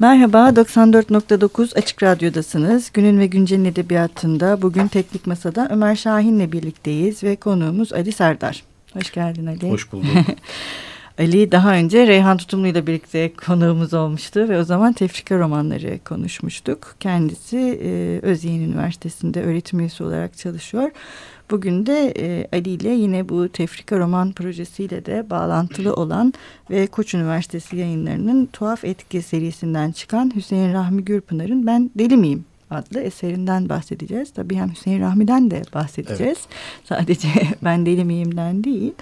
Merhaba, 94.9 Açık Radyo'dasınız. Günün ve Güncel'in edebiyatında bugün Teknik Masa'da Ömer Şahin'le birlikteyiz ve konuğumuz Ali Serdar. Hoş geldin Ali. Hoş bulduk. Ali daha önce Reyhan Tutumlu ile birlikte konuğumuz olmuştu ve o zaman tefrika romanları konuşmuştuk. Kendisi e, Özyeğin Üniversitesi'nde öğretim üyesi olarak çalışıyor. Bugün de e, Ali ile yine bu tefrika roman projesiyle de bağlantılı olan ve Koç Üniversitesi yayınlarının Tuhaf Etki serisinden çıkan Hüseyin Rahmi Gürpınar'ın Ben Deli Miyim adlı eserinden bahsedeceğiz. Tabii hem Hüseyin Rahmi'den de bahsedeceğiz. Evet. Sadece Ben Deli Miyim'den değil.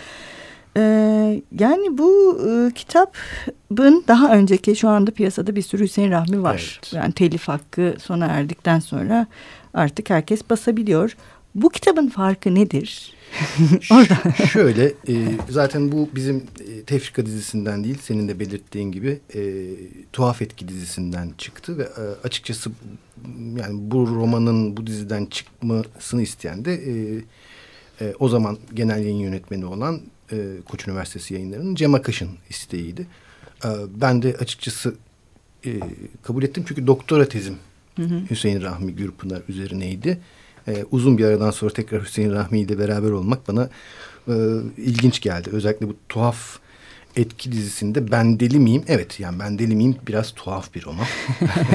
Ee, yani bu e, kitabın daha önceki şu anda piyasada bir sürü Hüseyin Rahmi var. Evet. Yani telif hakkı sona erdikten sonra artık herkes basabiliyor. Bu kitabın farkı nedir? Orada. Şöyle e, zaten bu bizim e, Tefrika dizisinden değil senin de belirttiğin gibi e, Tuhaf Etki dizisinden çıktı ve e, açıkçası yani bu romanın bu diziden çıkmasını isteyen de e, e, o zaman genel yayın yönetmeni olan e, Koç Üniversitesi yayınlarının Cem Akış'ın isteğiydi. E, ben de açıkçası e, kabul ettim çünkü doktora tezim hı hı. Hüseyin Rahmi Gürpınar üzerineydi. E, uzun bir aradan sonra tekrar Hüseyin Rahmi ile beraber olmak bana e, ilginç geldi. Özellikle bu tuhaf etki dizisinde ben deli miyim? Evet yani ben deli miyim biraz tuhaf bir roman.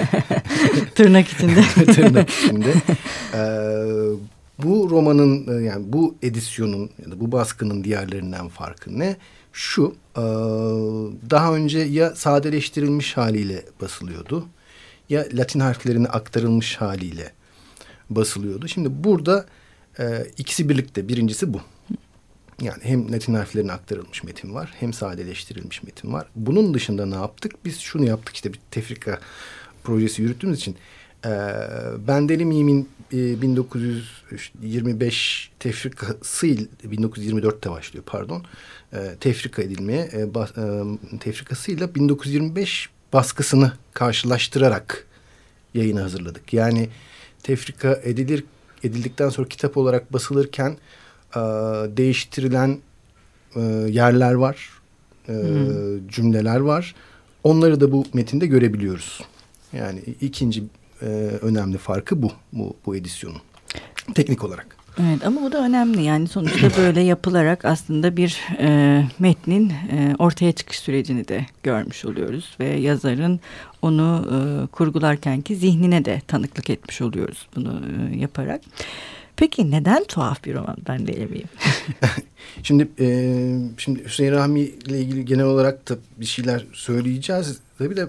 Tırnak içinde. Tırnak içinde. Ee, bu romanın e, yani bu edisyonun ya da bu baskının diğerlerinden farkı ne? Şu e, daha önce ya sadeleştirilmiş haliyle basılıyordu ya Latin harflerini aktarılmış haliyle basılıyordu. Şimdi burada e, ikisi birlikte birincisi bu. Yani hem Latin harflerine aktarılmış metin var hem sadeleştirilmiş metin var. Bunun dışında ne yaptık? Biz şunu yaptık işte bir tefrika projesi yürüttüğümüz için e, Bendeli Mim'in e, 1925 tefrikası 1924'te başlıyor pardon. E, tefrika edilmeye e, bas, e, tefrikasıyla 1925 baskısını karşılaştırarak yayını hazırladık. Yani tefrika edilir edildikten sonra kitap olarak basılırken e, değiştirilen e, yerler var, e, hmm. cümleler var. Onları da bu metinde görebiliyoruz. Yani ikinci e, önemli farkı bu, bu, bu edisyonun teknik olarak. Evet ama bu da önemli yani sonuçta böyle yapılarak aslında bir e, metnin e, ortaya çıkış sürecini de görmüş oluyoruz ve yazarın onu e, kurgularkenki zihnine de tanıklık etmiş oluyoruz bunu e, yaparak. Peki neden tuhaf bir roman ben de emeyim? şimdi e, şimdi Hüseyin Rahmi ile ilgili genel olarak da bir şeyler söyleyeceğiz. Tabii de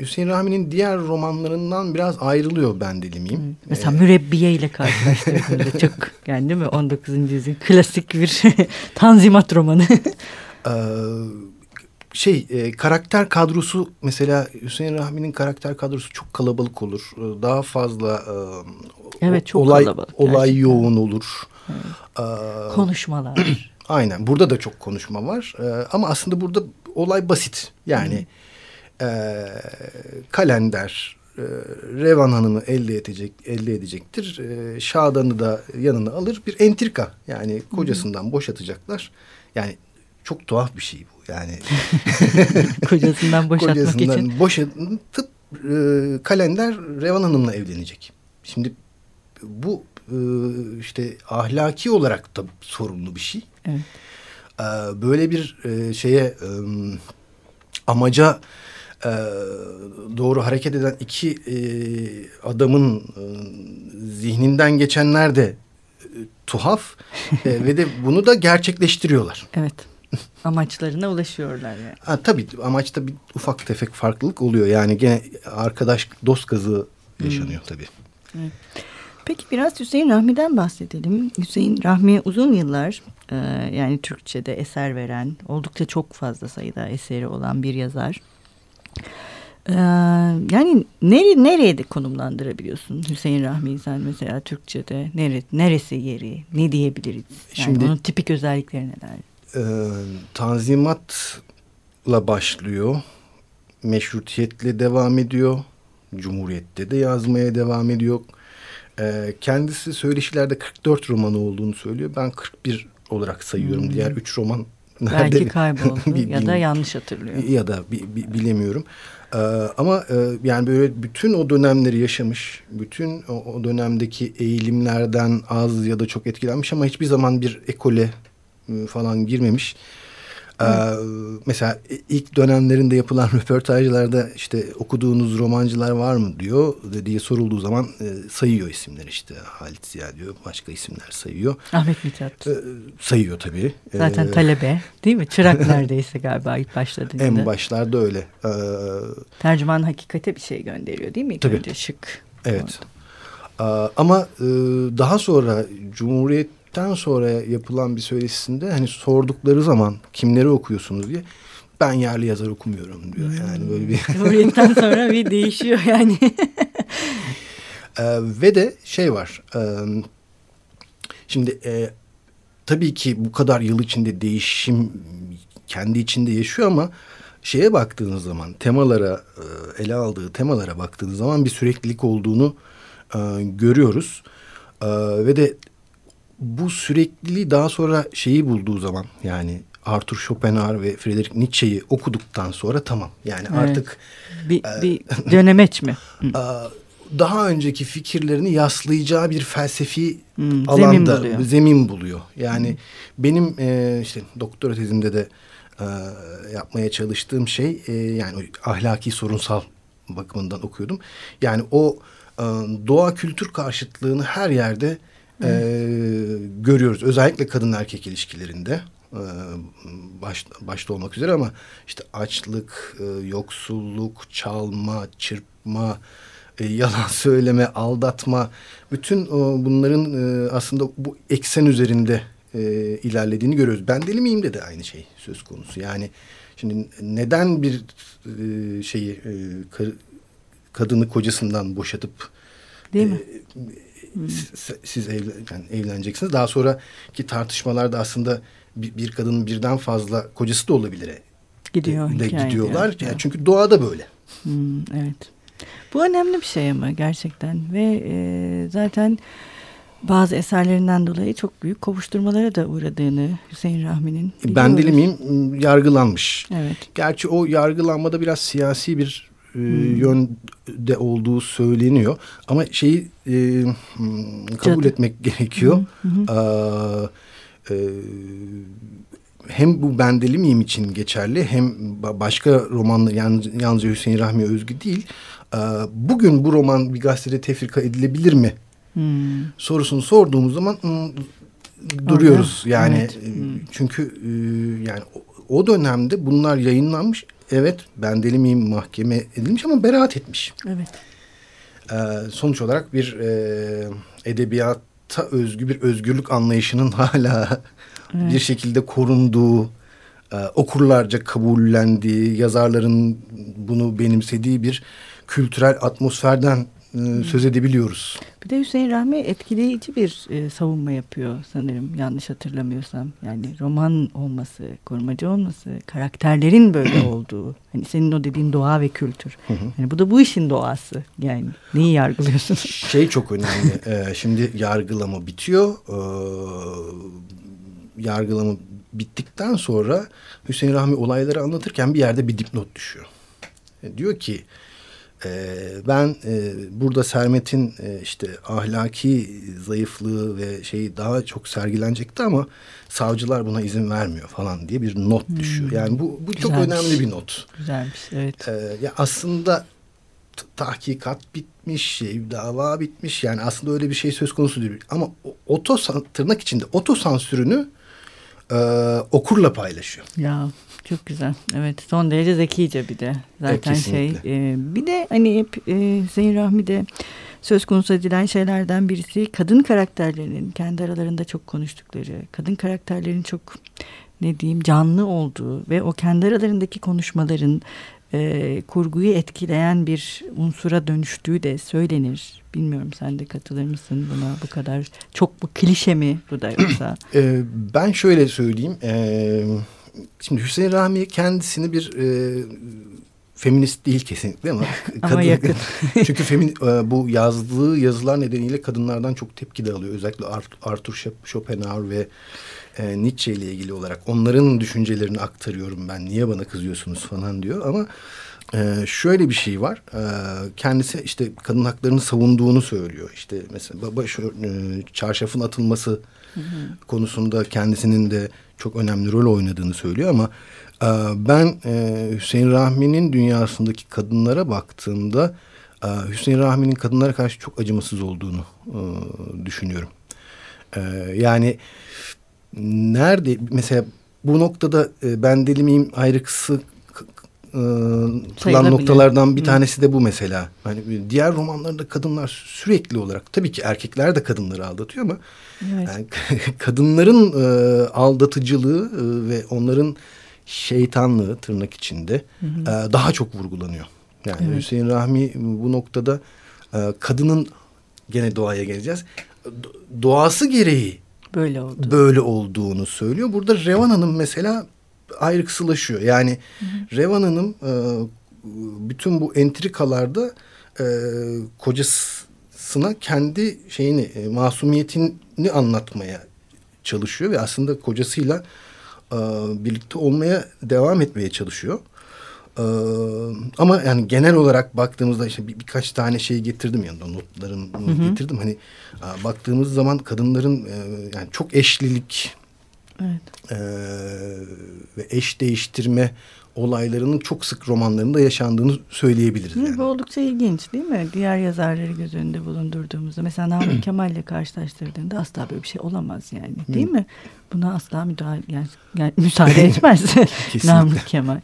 Hüseyin Rahmi'nin diğer romanlarından biraz ayrılıyor ben deli miyim? Hmm. Mesela ee, Mürebbiye ile karşılaştırdığında çok yani değil mi 19. yüzyılın klasik bir tanzimat romanı. ee, şey e, karakter kadrosu mesela Hüseyin Rahmi'nin karakter kadrosu çok kalabalık olur. Ee, daha fazla e, evet, çok olay, kalabalık, olay yoğun olur. Evet. Ee, Konuşmalar. Aynen burada da çok konuşma var. Ee, ama aslında burada olay basit. Yani... E, kalender e, Revan Hanım'ı elde edecek elde edecektir. E, Şadan'ı da yanına alır. Bir entrika yani kocasından boşatacaklar. Yani çok tuhaf bir şey bu. Yani kocasından boşatmak kocasından için. boşatıp e, kalender Revan Hanım'la evlenecek. Şimdi bu e, işte ahlaki olarak da sorunlu bir şey. Evet. E, böyle bir e, şeye e, amaca e, doğru hareket eden iki e, adamın e, zihninden geçenler de e, tuhaf e, ve de bunu da gerçekleştiriyorlar. Evet. Amaçlarına ulaşıyorlar yani. Ha, tabii amaçta bir ufak tefek farklılık oluyor. Yani gene arkadaş dost kazığı yaşanıyor hmm. tabii. Evet. Peki biraz Hüseyin Rahmi'den bahsedelim. Hüseyin Rahmi uzun yıllar e, yani Türkçe'de eser veren, oldukça çok fazla sayıda eseri olan bir yazar. Ee, yani nere, nereye de konumlandırabiliyorsun Hüseyin Rahmi sen mesela Türkçe'de nere, neresi yeri ne diyebiliriz? Yani Şimdi, onun tipik özellikleri neler? E, tanzimatla başlıyor. Meşrutiyetle devam ediyor. Cumhuriyette de yazmaya devam ediyor. E, kendisi söyleşilerde 44 romanı olduğunu söylüyor. Ben 41 olarak sayıyorum. Hmm. Diğer 3 roman Belki kayboldu ya da yanlış hatırlıyor. Ya da bilemiyorum. Ee, ama e, yani böyle bütün o dönemleri yaşamış, bütün o, o dönemdeki eğilimlerden az ya da çok etkilenmiş ama hiçbir zaman bir ekole falan girmemiş. Ee, mesela ilk dönemlerinde yapılan röportajlarda işte okuduğunuz romancılar var mı diyor diye sorulduğu zaman e, sayıyor isimler işte Halit Ziya diyor başka isimler sayıyor. Ahmet Mithat. E, sayıyor tabii. Zaten ee, talebe değil mi? Çırak neredeyse galiba ilk başladığında. En başlarda öyle. Ee, Tercüman hakikate bir şey gönderiyor değil mi? İlk tabii. önce şık. Evet. Ama e, daha sonra Cumhuriyet Cumhuriyet'ten sonra yapılan bir söyleşisinde hani sordukları zaman kimleri okuyorsunuz diye ben yerli yazar okumuyorum diyor. Yani böyle bir Cumhuriyet'ten sonra bir değişiyor yani. ee, ve de şey var. E, şimdi e, tabii ki bu kadar yıl içinde değişim kendi içinde yaşıyor ama şeye baktığınız zaman temalara e, ele aldığı temalara baktığınız zaman bir süreklilik olduğunu e, görüyoruz. E, ve de bu sürekliliği daha sonra şeyi bulduğu zaman yani Arthur Schopenhauer ve Friedrich Nietzsche'yi okuduktan sonra tamam. Yani evet. artık bir, e, bir dönemeç mi? daha önceki fikirlerini yaslayacağı bir felsefi hmm, alanda zemin buluyor. zemin buluyor. Yani hmm. benim e, işte doktora tezimde de e, yapmaya çalıştığım şey e, yani ahlaki sorunsal bakımından okuyordum. Yani o e, doğa kültür karşıtlığını her yerde e, görüyoruz. Özellikle kadın erkek ilişkilerinde e, baş, başta olmak üzere ama işte açlık, e, yoksulluk, çalma, çırpma, e, yalan söyleme, aldatma bütün o, bunların e, aslında bu eksen üzerinde e, ilerlediğini görüyoruz. Ben deli miyim de de aynı şey söz konusu. Yani şimdi neden bir e, şeyi e, kar, kadını kocasından boşatıp Değil mi? Siz, siz evlen, yani evleneceksiniz. Daha sonraki tartışmalarda aslında bir, bir kadının birden fazla kocası da olabilir. Gidiyor. De, gidiyorlar. Yani, yani çünkü doğada böyle. Hmm, evet. Bu önemli bir şey ama gerçekten ve e, zaten bazı eserlerinden dolayı çok büyük kovuşturmalara da uğradığını Hüseyin Rahmi'nin. Ben deli miyim? Yargılanmış. Evet. Gerçi o yargılanmada biraz siyasi bir e, hmm. yönde olduğu söyleniyor. Ama şeyi e, hmm, kabul Cadı. etmek gerekiyor. Hmm. Aa, e, hem bu bendeli miyim için geçerli hem başka romanlı yani yalnızca Hüseyin Rahmi özgü değil. Aa, bugün bu roman bir gazetede tefrika edilebilir mi? Hmm. Sorusunu sorduğumuz zaman hmm, duruyoruz. Orada, yani evet. hmm. çünkü e, yani o, dönemde bunlar yayınlanmış evet ben deli miyim mahkeme edilmiş ama beraat etmiş. Evet. Ee, sonuç olarak bir e, edebiyata özgü bir özgürlük anlayışının hala evet. bir şekilde korunduğu, e, okurlarca kabullendiği, yazarların bunu benimsediği bir kültürel atmosferden e, söz edebiliyoruz. Bir de Hüseyin Rahmi etkileyici bir e, savunma yapıyor sanırım yanlış hatırlamıyorsam. Yani roman olması, korumacı olması, karakterlerin böyle olduğu. Hani senin o dediğin doğa ve kültür. Yani bu da bu işin doğası. Yani neyi yargılıyorsun? Şey çok önemli. ee, şimdi yargılama bitiyor. Ee, yargılama bittikten sonra Hüseyin Rahmi olayları anlatırken bir yerde bir dipnot düşüyor. E, diyor ki ee, ben e, burada Sermet'in e, işte ahlaki zayıflığı ve şeyi daha çok sergilenecekti ama savcılar buna izin vermiyor falan diye bir not hmm. düşüyor. Yani bu, bu çok önemli bir not. Güzelmiş evet. Ee, ya aslında tahkikat bitmiş, şey, dava bitmiş. Yani aslında öyle bir şey söz konusu değil. Ama oto tırnak içinde otosansürünü e, okurla paylaşıyor. Ya çok güzel. Evet son derece zekice bir de. Zaten evet, şey e, bir de hani hep e, Hüseyin Rahmi'de söz konusu edilen şeylerden birisi kadın karakterlerinin kendi aralarında çok konuştukları, kadın karakterlerin çok ne diyeyim canlı olduğu ve o kendi aralarındaki konuşmaların e, kurguyu etkileyen bir unsura dönüştüğü de söylenir. Bilmiyorum sen de katılır mısın buna bu kadar çok bu klişe mi bu da yoksa? e, ben şöyle söyleyeyim. E, Şimdi Hüseyin Rahmi kendisini bir e, feminist değil kesinlikle ama, ama kadın, yakın. çünkü femin, e, bu yazdığı yazılar nedeniyle kadınlardan çok tepki de alıyor. Özellikle Arthur Schopenhauer ve e, Nietzsche ile ilgili olarak onların düşüncelerini aktarıyorum ben. Niye bana kızıyorsunuz falan diyor ama ee, şöyle bir şey var. Ee, kendisi işte kadın haklarını savunduğunu söylüyor. İşte mesela baş, e, çarşafın atılması hı konusunda kendisinin de çok önemli rol oynadığını söylüyor ama e, ben e, Hüseyin Rahmi'nin dünyasındaki kadınlara baktığımda e, Hüseyin Rahmi'nin kadınlara karşı çok acımasız olduğunu e, düşünüyorum. E, yani nerede mesela bu noktada e, ben deli miyim ayrıksı kılan noktalardan bir tanesi de bu mesela. Yani diğer romanlarda kadınlar sürekli olarak tabii ki erkekler de kadınları aldatıyor ama evet. yani, kadınların e, aldatıcılığı e, ve onların şeytanlığı tırnak içinde hı hı. E, daha çok vurgulanıyor. Yani evet. Hüseyin Rahmi bu noktada e, kadının gene doğaya geleceğiz. Doğası gereği böyle oldu. Böyle olduğunu söylüyor. Burada Revan Hanım mesela ayrıksılaşıyor. Yani hı hı. Revan Hanım e, bütün bu entrikalarda e, kocasına kendi şeyini e, masumiyetini anlatmaya çalışıyor ve aslında kocasıyla e, birlikte olmaya devam etmeye çalışıyor. Ee, ama yani genel olarak baktığımızda işte bir, birkaç tane şey getirdim yanında notlarım getirdim. Hani e, baktığımız zaman kadınların e, yani çok eşlilik Evet. Ee, ve eş değiştirme olaylarının çok sık romanlarında yaşandığını söyleyebiliriz. Yani. Bu oldukça ilginç değil mi? Diğer yazarları göz önünde bulundurduğumuzda. Mesela Namık Kemal ile karşılaştırdığında asla böyle bir şey olamaz yani. Değil mi? Buna asla müdahale, yani, yani müsaade etmez Namık Kemal.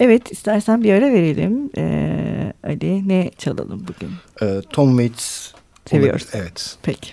Evet istersen bir ara verelim. Ee, Ali ne çalalım bugün? Ee, Tom Waits. Seviyoruz. Evet. Peki.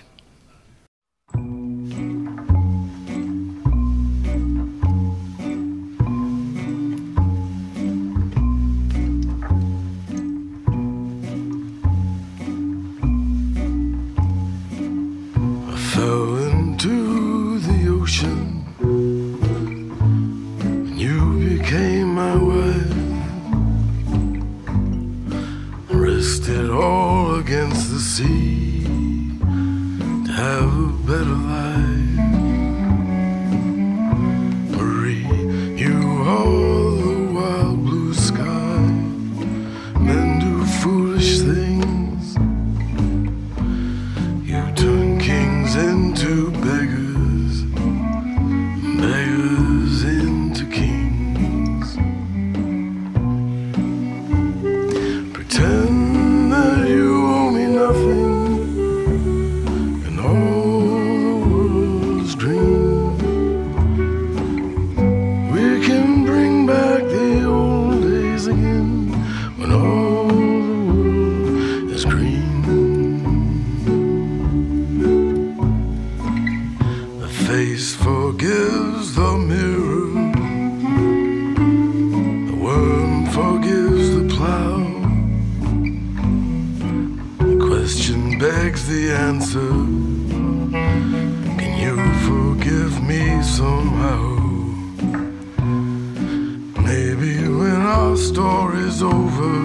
our story's over,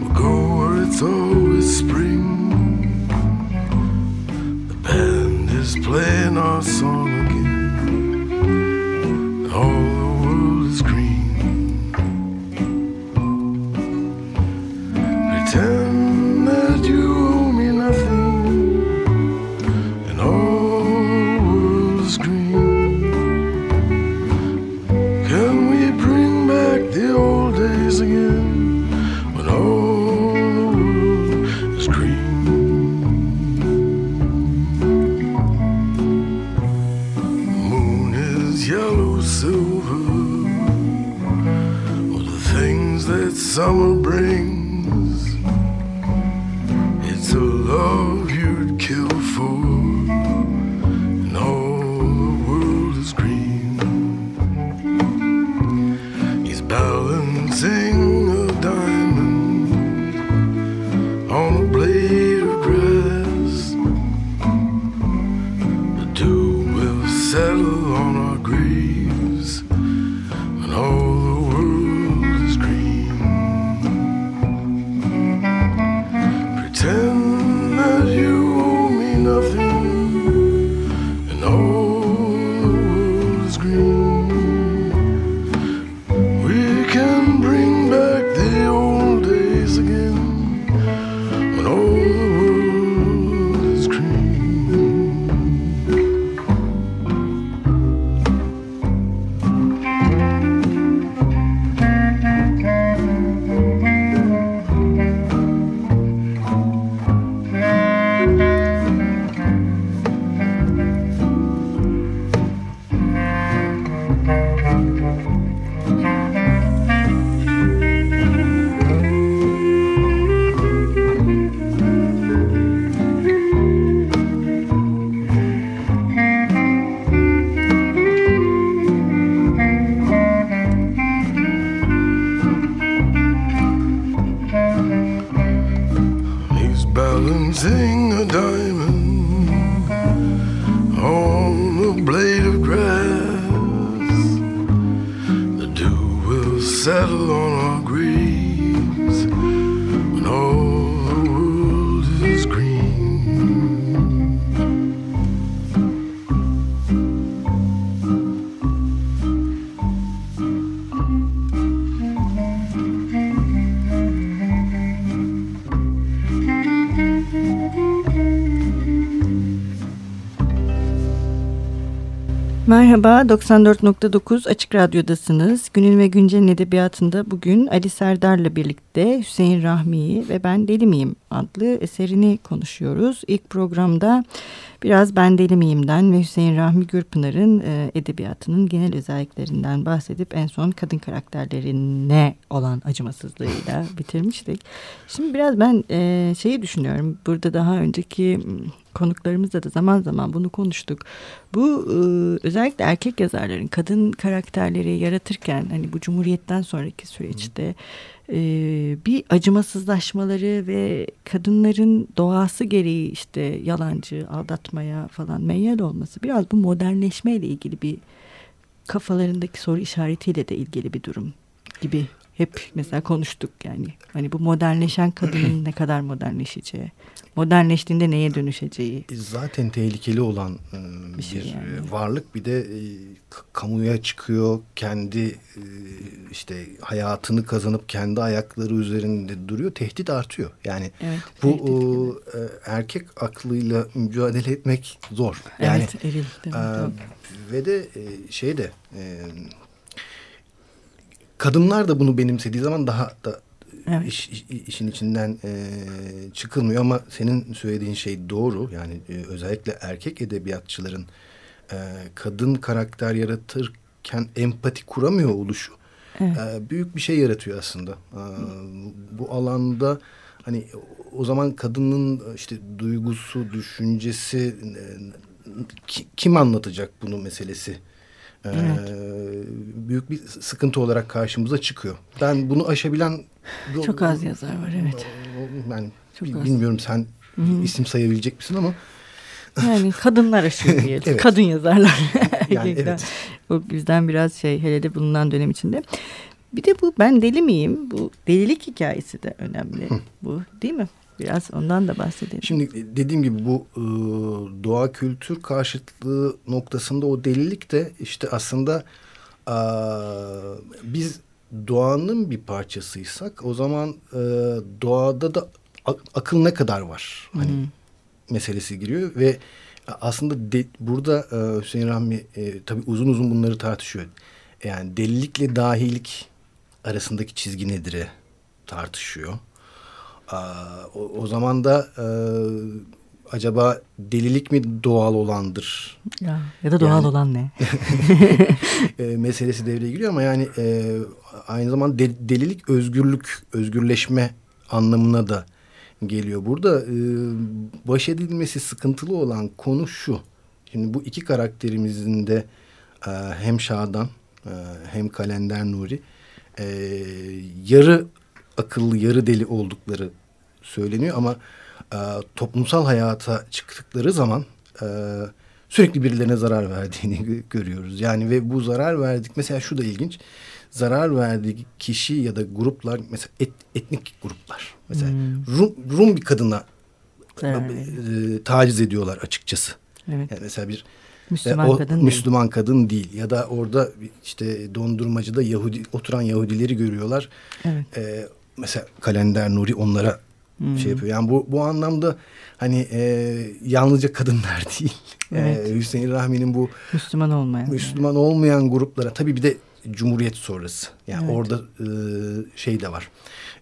we'll go where it's always spring. The band is playing our song. that summer brings. Merhaba, 94.9 Açık Radyo'dasınız. Günün ve Güncel'in edebiyatında bugün Ali Serdar'la birlikte Hüseyin Rahmi'yi ve Ben Deli Miyim adlı eserini konuşuyoruz. İlk programda biraz Ben Deli Miyim'den ve Hüseyin Rahmi Gürpınar'ın e, edebiyatının genel özelliklerinden bahsedip en son kadın karakterlerine olan acımasızlığıyla bitirmiştik. Şimdi biraz ben e, şeyi düşünüyorum. Burada daha önceki konuklarımızla da zaman zaman bunu konuştuk. Bu e, özellikle erkek yazarların kadın karakterleri yaratırken hani bu cumhuriyetten sonraki süreçte e, bir acımasızlaşmaları ve kadınların doğası gereği işte yalancı, aldatmaya falan meyyal olması biraz bu modernleşmeyle ilgili bir kafalarındaki soru işaretiyle de ilgili bir durum gibi hep mesela konuştuk yani. Hani bu modernleşen kadının ne kadar modernleşeceği, modernleştiğinde neye dönüşeceği. Zaten tehlikeli olan e, Bir bir, şey yani. e, varlık bir de e, kamuya çıkıyor kendi e, işte hayatını kazanıp kendi ayakları üzerinde duruyor tehdit artıyor yani Evet, bu e, erkek aklıyla mücadele etmek zor yani evet, eril. e, ve de e, şey de e, kadınlar da bunu benimsediği zaman daha da Evet. iş, iş- işin içinden e, çıkılmıyor ama senin söylediğin şey doğru. Yani e, özellikle erkek edebiyatçıların e, kadın karakter yaratırken empati kuramıyor oluşu Evet. e, büyük bir şey yaratıyor aslında. E, bu alanda hani o zaman kadının işte duygusu, düşüncesi e, ki- kim anlatacak bunu meselesi? E, Evet. büyük bir sıkıntı olarak karşımıza çıkıyor. Ben bunu aşabilen Çok az yazar var evet. Ben Çok bi- az. bilmiyorum sen isim sayabilecek misin ama Yani kadınlar aşıyor diyelim. Evet. Kadın yazarlar. Yani evet. Bu bizden biraz şey hele de bulunan dönem içinde. Bir de bu ben deli miyim? Bu delilik hikayesi de önemli. Bu değil mi? Biraz ondan da bahsedelim. Şimdi dediğim gibi bu e, doğa kültür karşıtlığı noktasında o delilik de işte aslında e, biz doğanın bir parçasıysak o zaman e, doğada da ak- akıl ne kadar var hani meselesi giriyor ve aslında de, burada e, Hüseyin Rahmi e, tabii uzun uzun bunları tartışıyor. Yani delilikle dahilik arasındaki çizgi nedir tartışıyor. O, o zaman da e, acaba delilik mi doğal olandır Ya, ya da doğal Yani- olan ne? e, meselesi devreye giriyor ama yani e, aynı zamanda de- delilik özgürlük, özgürleşme anlamına da geliyor. Burada e, baş edilmesi sıkıntılı olan konu şu. Şimdi bu iki karakterimizin de e, hem Şadan e, hem Kalender Nuri e, yarı akıllı, yarı deli oldukları söyleniyor ama e, toplumsal hayata çıktıkları zaman e, sürekli birilerine zarar verdiğini gö- görüyoruz. Yani ve bu zarar verdik mesela şu da ilginç. Zarar verdiği kişi ya da gruplar mesela et- etnik gruplar. Mesela Rum, Rum bir kadına Zarar e, taciz ediyorlar açıkçası. Evet. Yani mesela bir Müslüman e, o, kadın değil. Müslüman kadın değil ya da orada işte dondurmacıda Yahudi oturan Yahudileri görüyorlar. Evet. E, mesela Kalender Nuri onlara Hmm. şey yapıyor. Yani bu bu anlamda hani e, yalnızca kadınlar değil. Evet. E, Hüseyin Rahmi'nin bu Müslüman olmayan. Müslüman olmayan gruplara tabii bir de Cumhuriyet sonrası. Yani Evet. orada e, şey de var.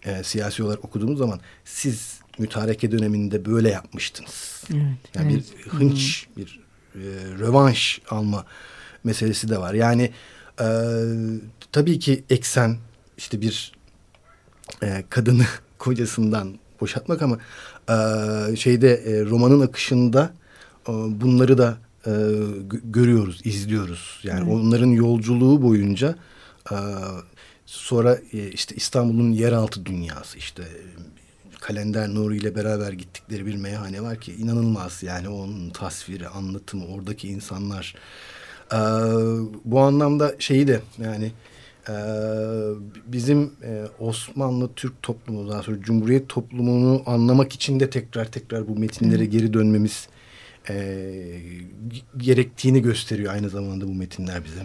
E, siyasi olarak okuduğumuz zaman siz mütareke döneminde böyle yapmıştınız. Evet. Yani evet. bir hınç, bir e, rövanş alma meselesi de var. Yani e, tabii ki eksen işte bir e, kadını kocasından boşaltmak ama e, şeyde e, romanın akışında e, bunları da e, gö- görüyoruz, izliyoruz. Yani Evet. onların yolculuğu boyunca e, sonra e, işte İstanbul'un yeraltı dünyası işte Kalender Nuri ile beraber gittikleri bir meyhane var ki inanılmaz yani onun tasviri, anlatımı, oradaki insanlar. Ee, bu anlamda şeyi de yani e, bizim e, Osmanlı Türk toplumu daha sonra Cumhuriyet toplumunu anlamak için de tekrar tekrar bu metinlere geri dönmemiz e, gerektiğini gösteriyor aynı zamanda bu metinler bize.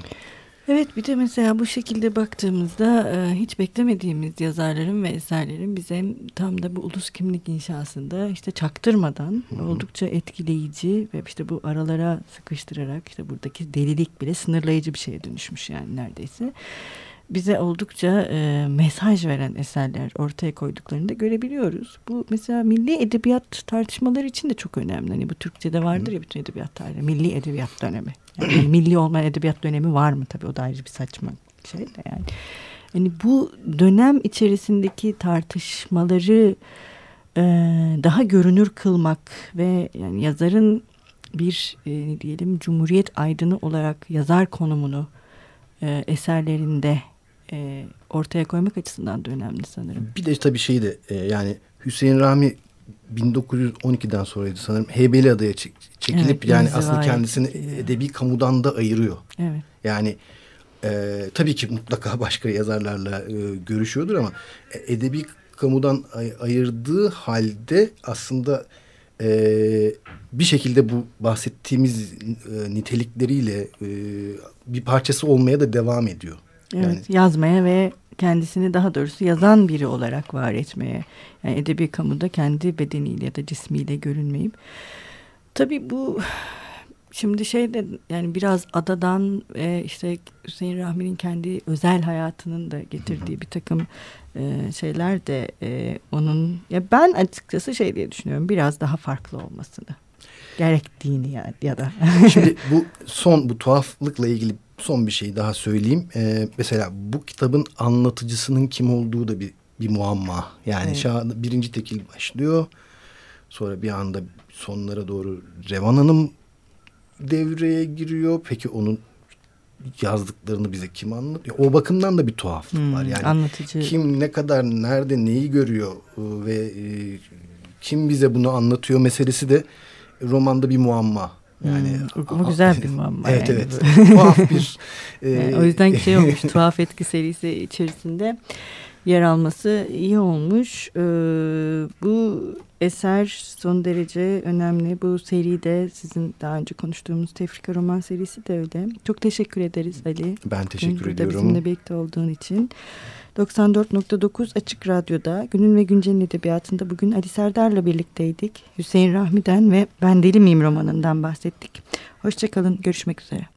Evet bir de mesela bu şekilde baktığımızda e, hiç beklemediğimiz yazarların ve eserlerin bize tam da bu ulus kimlik inşasında işte çaktırmadan Hı -hı. oldukça etkileyici ve işte bu aralara sıkıştırarak işte buradaki delilik bile sınırlayıcı bir şeye dönüşmüş yani neredeyse bize oldukça e, mesaj veren eserler ortaya koyduklarını da görebiliyoruz. Bu mesela milli edebiyat tartışmaları için de çok önemli. Hani bu Türkçe'de vardır ya bütün edebiyat tarihi. Milli edebiyat dönemi. Yani, yani milli olmayan edebiyat dönemi var mı? Tabii o da ayrı bir saçma şey de yani. Yani bu dönem içerisindeki tartışmaları e, daha görünür kılmak ve yani yazarın bir e, diyelim cumhuriyet aydını olarak yazar konumunu e, eserlerinde e, ortaya koymak açısından da önemli sanırım. Bir de tabii şey de e, yani Hüseyin Rahmi 1912'den sonraydı sanırım Heybeli Adaya çekilip evet, yani aslında kendisini çekiliyor. edebi kamudan da ayırıyor. Evet. Yani e, tabii ki mutlaka başka yazarlarla e, görüşüyordur ama e, edebi kamudan ay ayırdığı halde aslında e, bir şekilde bu bahsettiğimiz e, nitelikleriyle e, bir parçası olmaya da devam ediyor. Evet, yani, yazmaya ve kendisini daha doğrusu yazan biri olarak var etmeye. Yani edebi kamuda kendi bedeniyle ya da cismiyle görünmeyip. Tabii bu şimdi şey de yani biraz adadan ve işte Hüseyin Rahmi'nin kendi özel hayatının da getirdiği bir takım e, şeyler de e, onun ya ben açıkçası şey diye düşünüyorum biraz daha farklı olmasını gerektiğini yani ya da. Şimdi bu son bu tuhaflıkla ilgili son bir şey daha söyleyeyim. Ee, mesela bu kitabın anlatıcısının kim olduğu da bir bir muamma. Yani evet. Şah, birinci tekil başlıyor. Sonra bir anda sonlara doğru Revan Hanım devreye giriyor. Peki onun yazdıklarını bize kim anlatıyor? O bakımdan da bir tuhaflık hmm, var. Yani anlatıcı. kim ne kadar nerede neyi görüyor ve e, kim bize bunu anlatıyor meselesi de romanda bir muamma. Yani hmm, bu güzel bir muamma. Evet yani evet. Tuhaf bir. E, yani o yüzden şey olmuş tuhaf etki serisi içerisinde yer alması iyi olmuş. Ee, bu eser son derece önemli. Bu seride sizin daha önce konuştuğumuz Tefrika roman serisi de öyle. Çok teşekkür ederiz Ali. Ben teşekkür Burada ediyorum. Bizimle birlikte olduğun için. 94.9 Açık Radyo'da Günün ve Güncel'in edebiyatında bugün Ali Serdar'la birlikteydik. Hüseyin Rahmi'den ve Ben Deli Miyim romanından bahsettik. Hoşçakalın, görüşmek üzere.